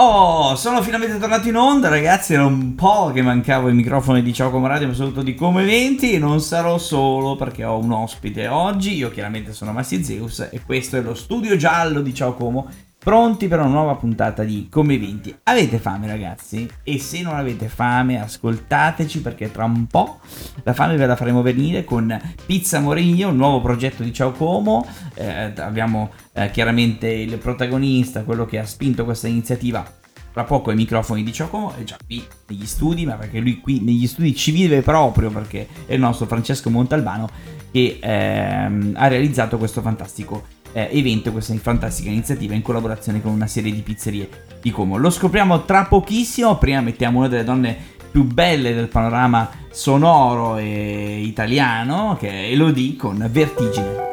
Oh, sono finalmente tornato in onda, ragazzi. Era un po' che mancavo i microfoni di Ciao Come Radio, ma soprattutto di Come 20. E non sarò solo perché ho un ospite oggi. Io chiaramente sono Massi Zeus e questo è lo studio giallo di Ciao Como. Pronti per una nuova puntata di Come 20. Avete fame, ragazzi? E se non avete fame, ascoltateci perché tra un po' la fame ve la faremo venire con Pizza Morigno, un nuovo progetto di Ciao Como. Eh, abbiamo eh, chiaramente il protagonista, quello che ha spinto questa iniziativa tra poco ai microfoni di Ciocomo, è già qui negli studi, ma perché lui qui negli studi ci vive proprio perché è il nostro Francesco Montalbano che ehm, ha realizzato questo fantastico eh, evento, questa fantastica iniziativa in collaborazione con una serie di pizzerie di Como. Lo scopriamo tra pochissimo, prima mettiamo una delle donne più belle del panorama sonoro e italiano, che è Elodie con Vertigine.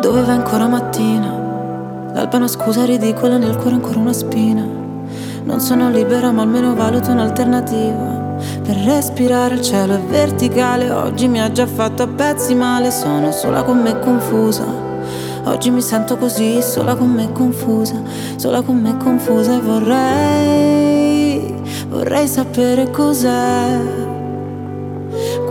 Dove va ancora mattina? L'alba una scusa ridicola, nel cuore ancora una spina. Non sono libera, ma almeno valuto un'alternativa. Per respirare il cielo è verticale, oggi mi ha già fatto a pezzi male, sono sola con me confusa. Oggi mi sento così, sola con me confusa, sola con me confusa e vorrei, vorrei sapere cos'è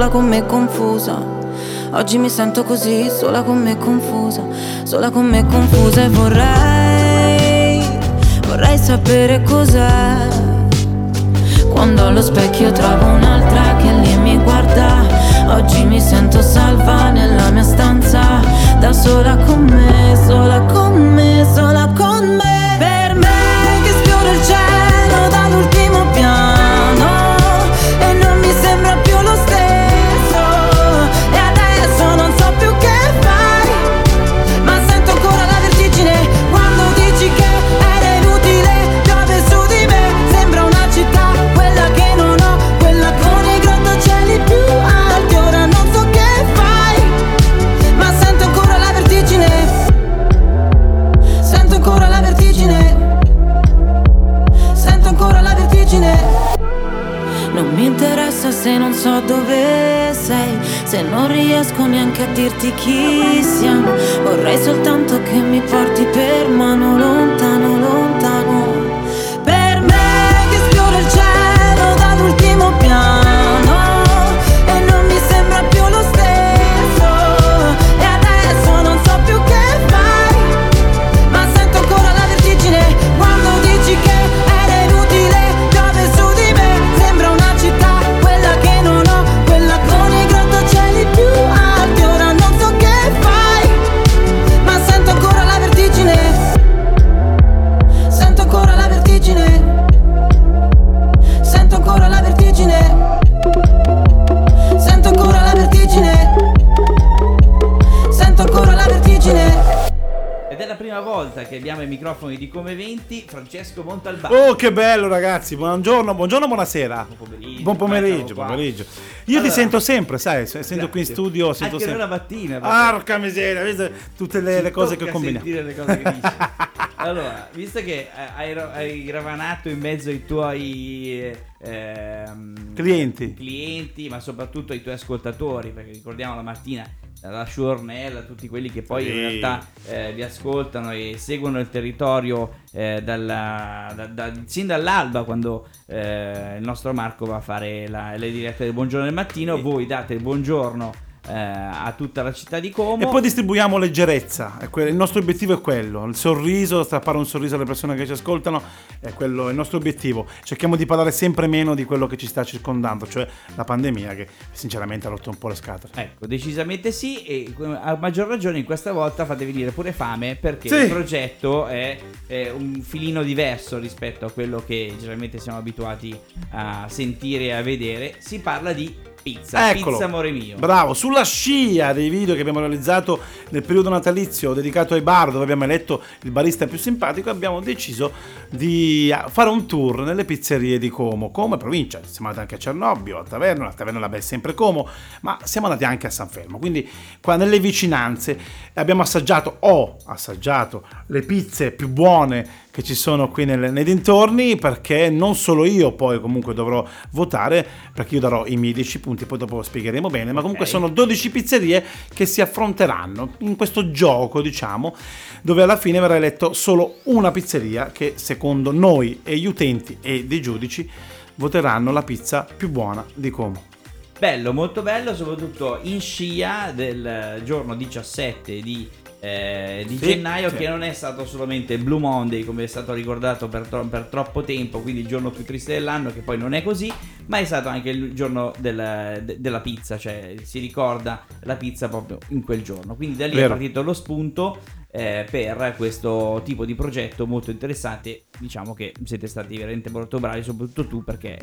sola con me confusa Oggi mi sento così, sola con me confusa, sola con me confusa e vorrei, vorrei sapere cos'è. Quando allo specchio trovo un'altra che lì mi guarda, oggi mi sento salva nella mia stanza, da sola con me, sola con me, sola con me. Che bello, ragazzi! Buongiorno, buongiorno, buonasera. Buon pomeriggio. Buon pomeriggio, buon pomeriggio. Io allora, ti sento sempre, sai, essendo qui in studio. Sento Anche sempre. la mattina. Porca miseria, tutte le, le cose che sentire le cose che dici. allora, visto che hai, hai ravanato in mezzo ai tuoi ehm, clienti. clienti, ma soprattutto ai tuoi ascoltatori, perché ricordiamo la mattina dalla Sciornella, tutti quelli che poi sì. in realtà eh, vi ascoltano e seguono il territorio eh, dalla, da, da, sin dall'alba quando eh, il nostro Marco va a fare la, le dirette del buongiorno del mattino, voi date il buongiorno eh, a tutta la città di Como. E poi distribuiamo leggerezza, il nostro obiettivo è quello, il sorriso, strappare un sorriso alle persone che ci ascoltano, è quello il nostro obiettivo. Cerchiamo di parlare sempre meno di quello che ci sta circondando, cioè la pandemia che sinceramente ha rotto un po' le scatole. Ecco, decisamente sì e a maggior ragione questa volta fate venire pure fame perché sì. il progetto è, è un filino diverso rispetto a quello che generalmente siamo abituati a sentire e a vedere. Si parla di Pizza, Eccolo. pizza amore mio. Bravo, sulla scia dei video che abbiamo realizzato nel periodo natalizio dedicato ai bar, dove abbiamo eletto il barista più simpatico, abbiamo deciso di fare un tour nelle pizzerie di Como, Como e provincia. Siamo andati anche a Cernobbio, a Taverno, la Taverna la Bella è sempre Como, ma siamo andati anche a San Fermo. Quindi qua nelle vicinanze abbiamo assaggiato, ho assaggiato le pizze più buone che ci sono qui nel, nei dintorni perché non solo io poi comunque dovrò votare perché io darò i miei 10 punti poi dopo lo spiegheremo bene ma comunque okay. sono 12 pizzerie che si affronteranno in questo gioco diciamo dove alla fine verrà eletto solo una pizzeria che secondo noi e gli utenti e dei giudici voteranno la pizza più buona di Como Bello, molto bello, soprattutto in scia del giorno 17 di eh, di sì, gennaio sì. che non è stato solamente Blue Monday come è stato ricordato per, tro- per, troppo tempo, quindi il giorno più triste dell'anno che poi non è così, ma è stato anche il giorno del, de- della pizza, cioè si ricorda la pizza proprio in quel giorno. Quindi da lì Vero. è partito lo spunto eh, per questo tipo di progetto molto interessante. Diciamo che siete stati veramente molto bravi, soprattutto tu, perché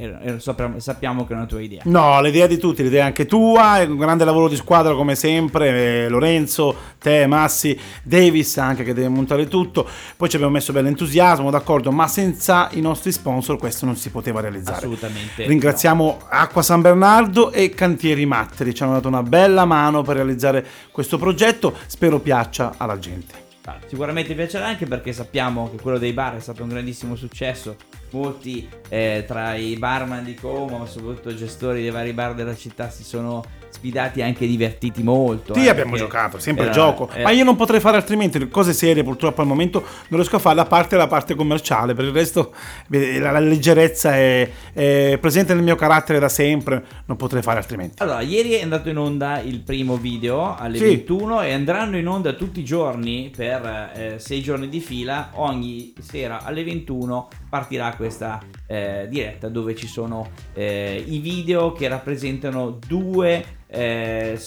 sappiamo che è una tua idea. No, l'idea di tutti, l'idea anche tua, è un grande lavoro di squadra come sempre. Eh, Lorenzo, te, Massi, Davis anche che deve montare tutto. Poi ci abbiamo messo bell'entusiasmo, d'accordo, ma senza i nostri sponsor questo non si poteva realizzare. Assolutamente. Ringraziamo no. Acqua San Bernardo e Cantieri Matteri, ci hanno dato una bella mano per realizzare questo progetto. Spero piaccia alla gente. Sicuramente piacerà anche perché sappiamo che quello dei bar è stato un grandissimo successo. Molti eh, tra i barman di Como, ma soprattutto gestori dei vari bar della città si sono sfidati e anche divertiti molto. Sì, eh, abbiamo giocato, sempre era, il gioco. Era... Ma io non potrei fare altrimenti. Cose serie, purtroppo al momento non riesco a fare la parte la parte commerciale. Per il resto, la, la leggerezza è, è, presente nel mio carattere da sempre. Non potrei fare altrimenti. Allora, ieri è andato in onda il primo video alle sì. 21 e andranno in onda tutti i giorni per eh, sei giorni di fila. Ogni sera alle 21 partirà questa eh, diretta dove ci sono eh, i video che rappresentano due eh,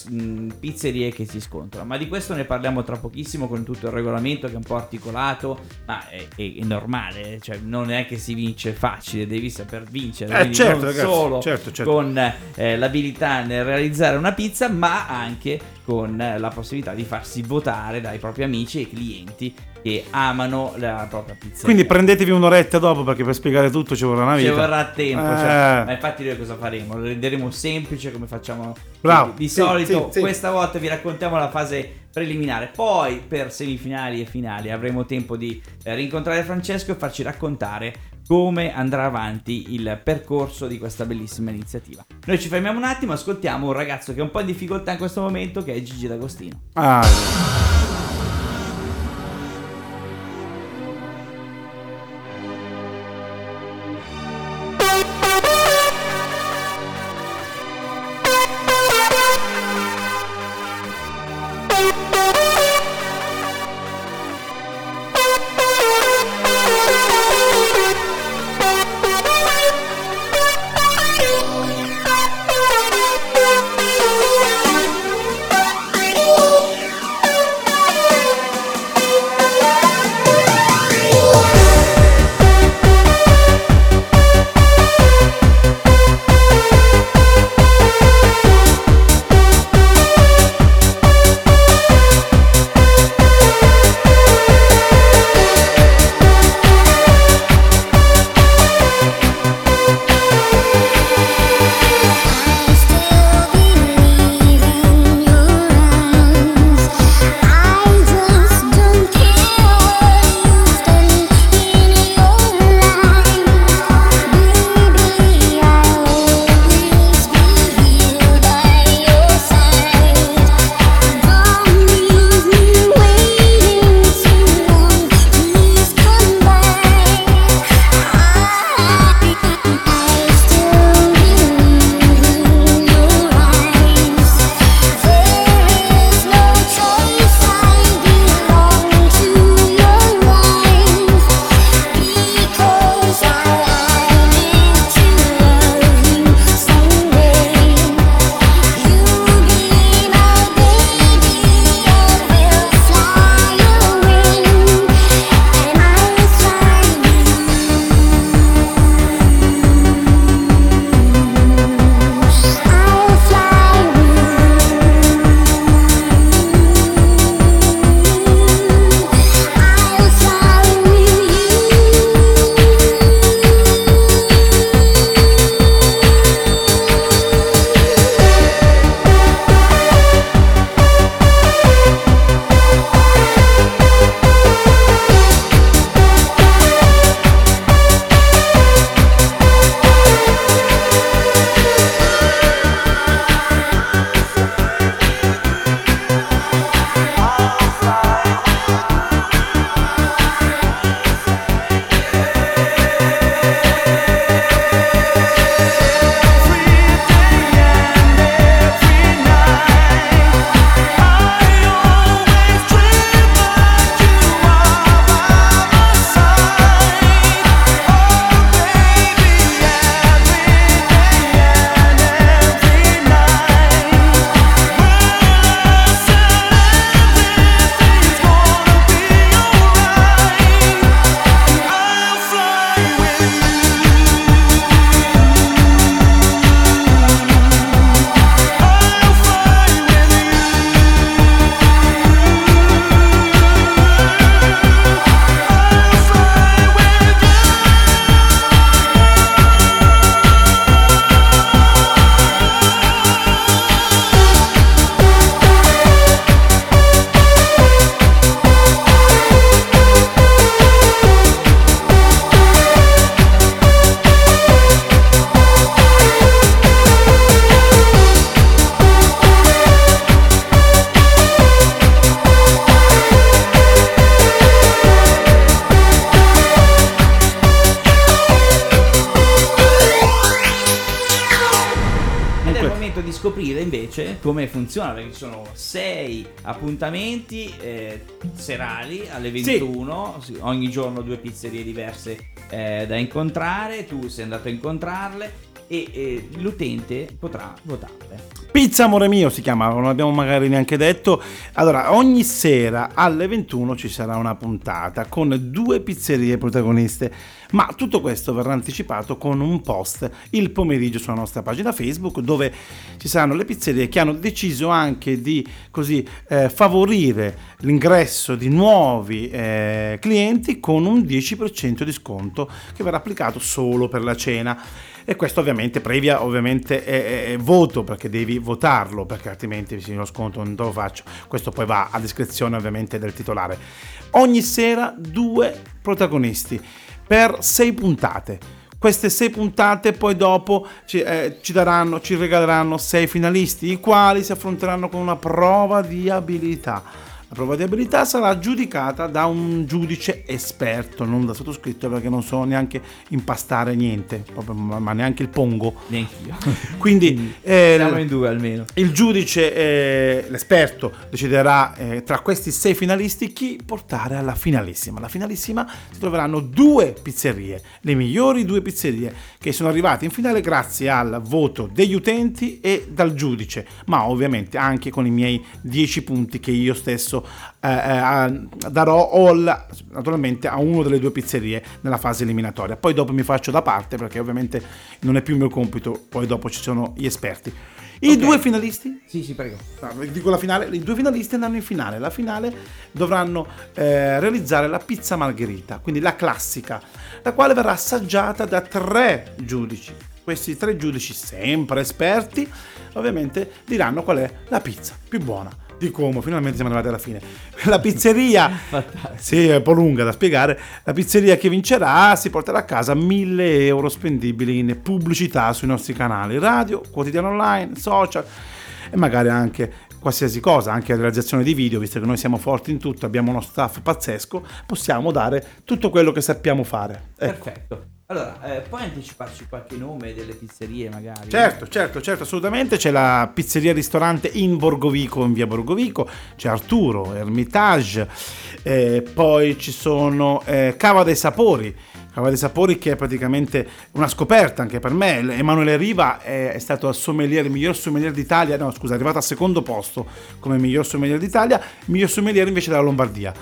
pizzerie che si scontrano. Ma di questo ne parliamo tra pochissimo con tutto il regolamento che è un po' articolato, ma è, è, è normale, cioè non è che si vince facile, devi saper vincere. Eh, certo, non ragazzi, solo certo, certo. con eh, l'abilità nel realizzare una pizza, ma anche con la possibilità di farsi votare dai propri amici e clienti che amano la propria pizza. Quindi prendetevi un'oretta dopo perché per spiegare tutto ci vorrà una vita. Ci vorrà tempo, cioè, eh. cioè, ma infatti noi cosa faremo? Lo renderemo semplice come facciamo Bravo. Di, di sì, solito. Sì. Questa volta vi raccontiamo la fase preliminare. Poi per semifinali e finali avremo tempo di eh, rincontrare Francesco e farci raccontare come andrà avanti il percorso di questa bellissima iniziativa. Noi ci fermiamo un attimo, ascoltiamo un ragazzo che è un po' in difficoltà in questo momento che è Gigi D'Agostino. Ah. Come funziona, perché ci sono sei appuntamenti eh, serali alle 21, sì. ogni giorno due pizzerie diverse eh, da incontrare, tu sei andato a incontrarle e eh, l'utente potrà votarle. Pizza Amore Mio si chiama, non abbiamo magari neanche detto. Allora, ogni sera alle 21 ci sarà una puntata con due pizzerie protagoniste, ma tutto questo verrà anticipato con un post il pomeriggio sulla nostra pagina Facebook dove ci saranno le pizzerie che hanno deciso anche di così eh, favorire l'ingresso di nuovi eh, clienti con un 10% di sconto che verrà applicato solo per la cena. E questo ovviamente previa ovviamente è, è, è voto perché devi votarlo perché altrimenti se lo sconto non te lo faccio. Questo poi va a discrezione ovviamente del titolare. Ogni sera due protagonisti per sei puntate. Queste sei puntate poi dopo ci, eh, ci, daranno, ci regaleranno sei finalisti, i quali si affronteranno con una prova di abilità la prova di abilità sarà giudicata da un giudice esperto, non da sottoscritto perché non so neanche impastare niente, ma neanche il pongo. Neanch'io. Quindi eh, siamo in due almeno. Il giudice, eh, l'esperto, deciderà eh, tra questi sei finalisti chi portare alla finalissima. La finalissima si troveranno due pizzerie, le migliori due pizzerie che sono arrivate in finale grazie al voto degli utenti e dal giudice, ma ovviamente anche con i miei 10 punti che io stesso eh, eh, darò all, naturalmente a una delle due pizzerie nella fase eliminatoria. Poi dopo mi faccio da parte perché ovviamente non è più il mio compito, poi dopo ci sono gli esperti. I okay. due finalisti? Sì, sì, prego. dico la finale. I due finalisti andranno in finale. La finale dovranno eh, realizzare la pizza margherita, quindi la classica, la quale verrà assaggiata da tre giudici. Questi tre giudici, sempre esperti, ovviamente diranno qual è la pizza più buona di Como, finalmente siamo arrivati alla fine. La pizzeria, sì, è un po' lunga da spiegare, la pizzeria che vincerà si porterà a casa 1000 euro spendibili in pubblicità sui nostri canali radio, quotidiano online, social e magari anche qualsiasi cosa, anche la realizzazione di video, visto che noi siamo forti in tutto, abbiamo uno staff pazzesco, possiamo dare tutto quello che sappiamo fare. Ecco. Perfetto. Allora, eh, puoi anticiparci qualche nome delle pizzerie magari? Certo, certo, certo, assolutamente. C'è la pizzeria ristorante in Borgovico, in via Borgovico, c'è Arturo, Ermitage, eh, poi ci sono eh, Cava dei Sapori. Cava dei Sapori che è praticamente una scoperta anche per me. Emanuele Riva è, è stato il sommelier, miglior sommelier d'Italia, no scusa, è arrivato al secondo posto come miglior sommelier d'Italia, miglior sommelier invece della Lombardia.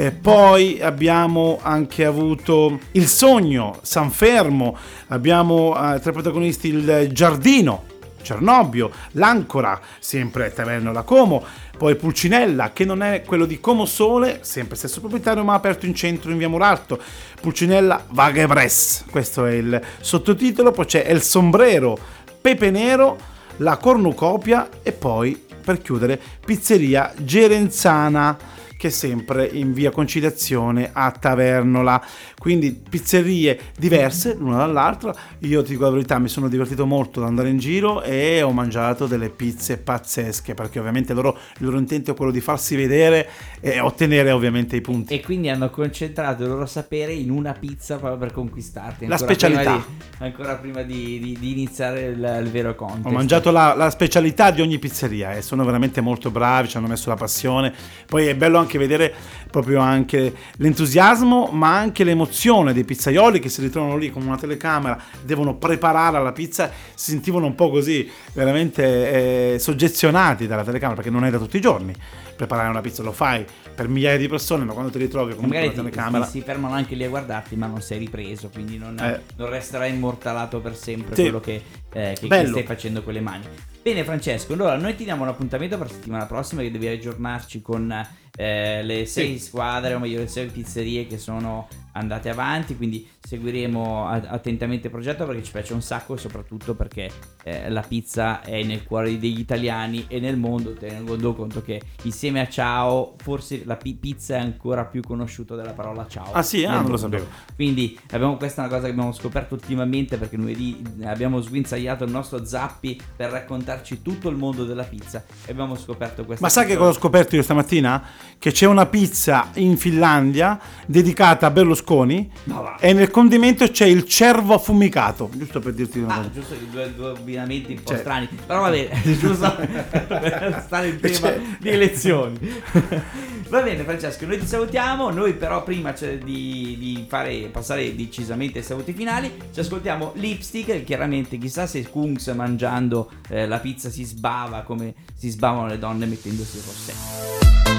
E poi abbiamo anche avuto Il Sogno, San Fermo, abbiamo eh, tra i protagonisti il Giardino, Cernobbio, l'Ancora, sempre Taverno La Como, poi Pulcinella, che non è quello di Como Sole, sempre stesso proprietario, ma aperto in centro in via Muralto. Pulcinella Vagebres, questo è il sottotitolo, poi c'è El Sombrero, Pepe Nero, La Cornucopia e poi, per chiudere, Pizzeria Gerenzana che sempre in via Conciliazione a Tavernola. Quindi pizzerie diverse l'una dall'altra. Io ti dico la verità, mi sono divertito molto ad andare in giro e ho mangiato delle pizze pazzesche perché ovviamente loro, il loro intento è quello di farsi vedere e ottenere ovviamente i punti. E quindi hanno concentrato il loro sapere in una pizza proprio per conquistarti. La specialità. Prima di, ancora prima di, di, di iniziare il, il, vero contest. Ho mangiato la, la specialità di ogni pizzeria e sono veramente molto bravi, ci hanno messo la passione. Poi è bello anche vedere proprio anche l'entusiasmo, ma anche l'emozione dei pizzaioli che si ritrovano lì con una telecamera, devono preparare la pizza, si sentivano un po' così, veramente eh, soggezionati dalla telecamera, perché non è da tutti i giorni preparare una pizza, lo fai per migliaia di persone, ma quando ti ritrovi con una telecamera... Ti, si fermano anche lì a guardarti, ma non sei ripreso, quindi non, eh. non resterà immortalato per sempre sì. quello che, eh, che, che stai facendo con le mani. Bene Francesco, allora noi ti diamo un appuntamento per la settimana prossima che devi aggiornarci con eh, le sei sì. squadre, o meglio le sei pizzerie che sono andate avanti, quindi seguiremo attentamente il progetto perché ci piace un sacco e soprattutto perché eh, la pizza è nel cuore degli italiani e nel mondo, tenendo conto che insieme a Ciao forse la pi- pizza è ancora più conosciuta della parola ciao. Ah sì, ah, non lo sapevo. Quindi abbiamo, questa è una cosa che abbiamo scoperto ultimamente perché lunedì abbiamo sguinzagliato il nostro Zappi per raccontarci tutto il mondo della pizza e abbiamo scoperto questa Ma sai che cosa ho scoperto io stamattina? Che c'è una pizza in Finlandia dedicata a Berlusconi va. e nel condimento c'è il cervo affumicato, giusto per dirti una Ah, cosa. giusto i due, due abbinamenti un po' Cioè- strani. Però va bene, giusto per stare in tema Cioè- di elezioni. va bene, Francesco, noi ti salutiamo. Noi, però, prima cioè, di, di fare passare decisamente ai saluti finali, ci ascoltiamo Lipstick. Chiaramente, chissà se Kungs mangiando eh, la pizza si sbava come si sbavano le donne mettendosi il rossetto.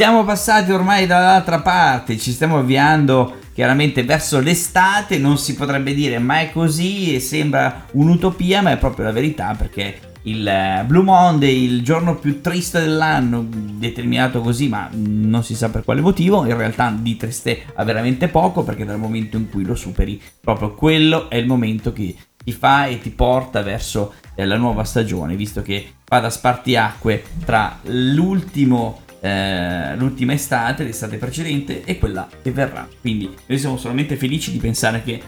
Siamo passati ormai dall'altra parte, ci stiamo avviando chiaramente verso l'estate, non si potrebbe dire ma è così e sembra un'utopia, ma è proprio la verità perché il eh, Blue Monday, il giorno più triste dell'anno, determinato così, ma non si sa per quale motivo, in realtà di triste ha veramente poco perché dal momento in cui lo superi, proprio quello è il momento che ti fa e ti porta verso eh, la nuova stagione, visto che fa da spartiacque tra l'ultimo eh, l'ultima estate, l'estate precedente e quella che verrà. Quindi noi siamo solamente felici di pensare che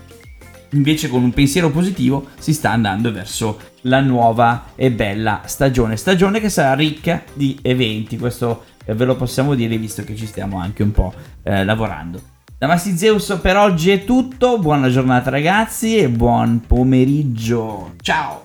invece con un pensiero positivo si sta andando verso la nuova e bella stagione, stagione che sarà ricca di eventi, questo eh, ve lo possiamo dire visto che ci stiamo anche un po' eh, lavorando. Da Massi Zeus per oggi è tutto, buona giornata ragazzi e buon pomeriggio, ciao!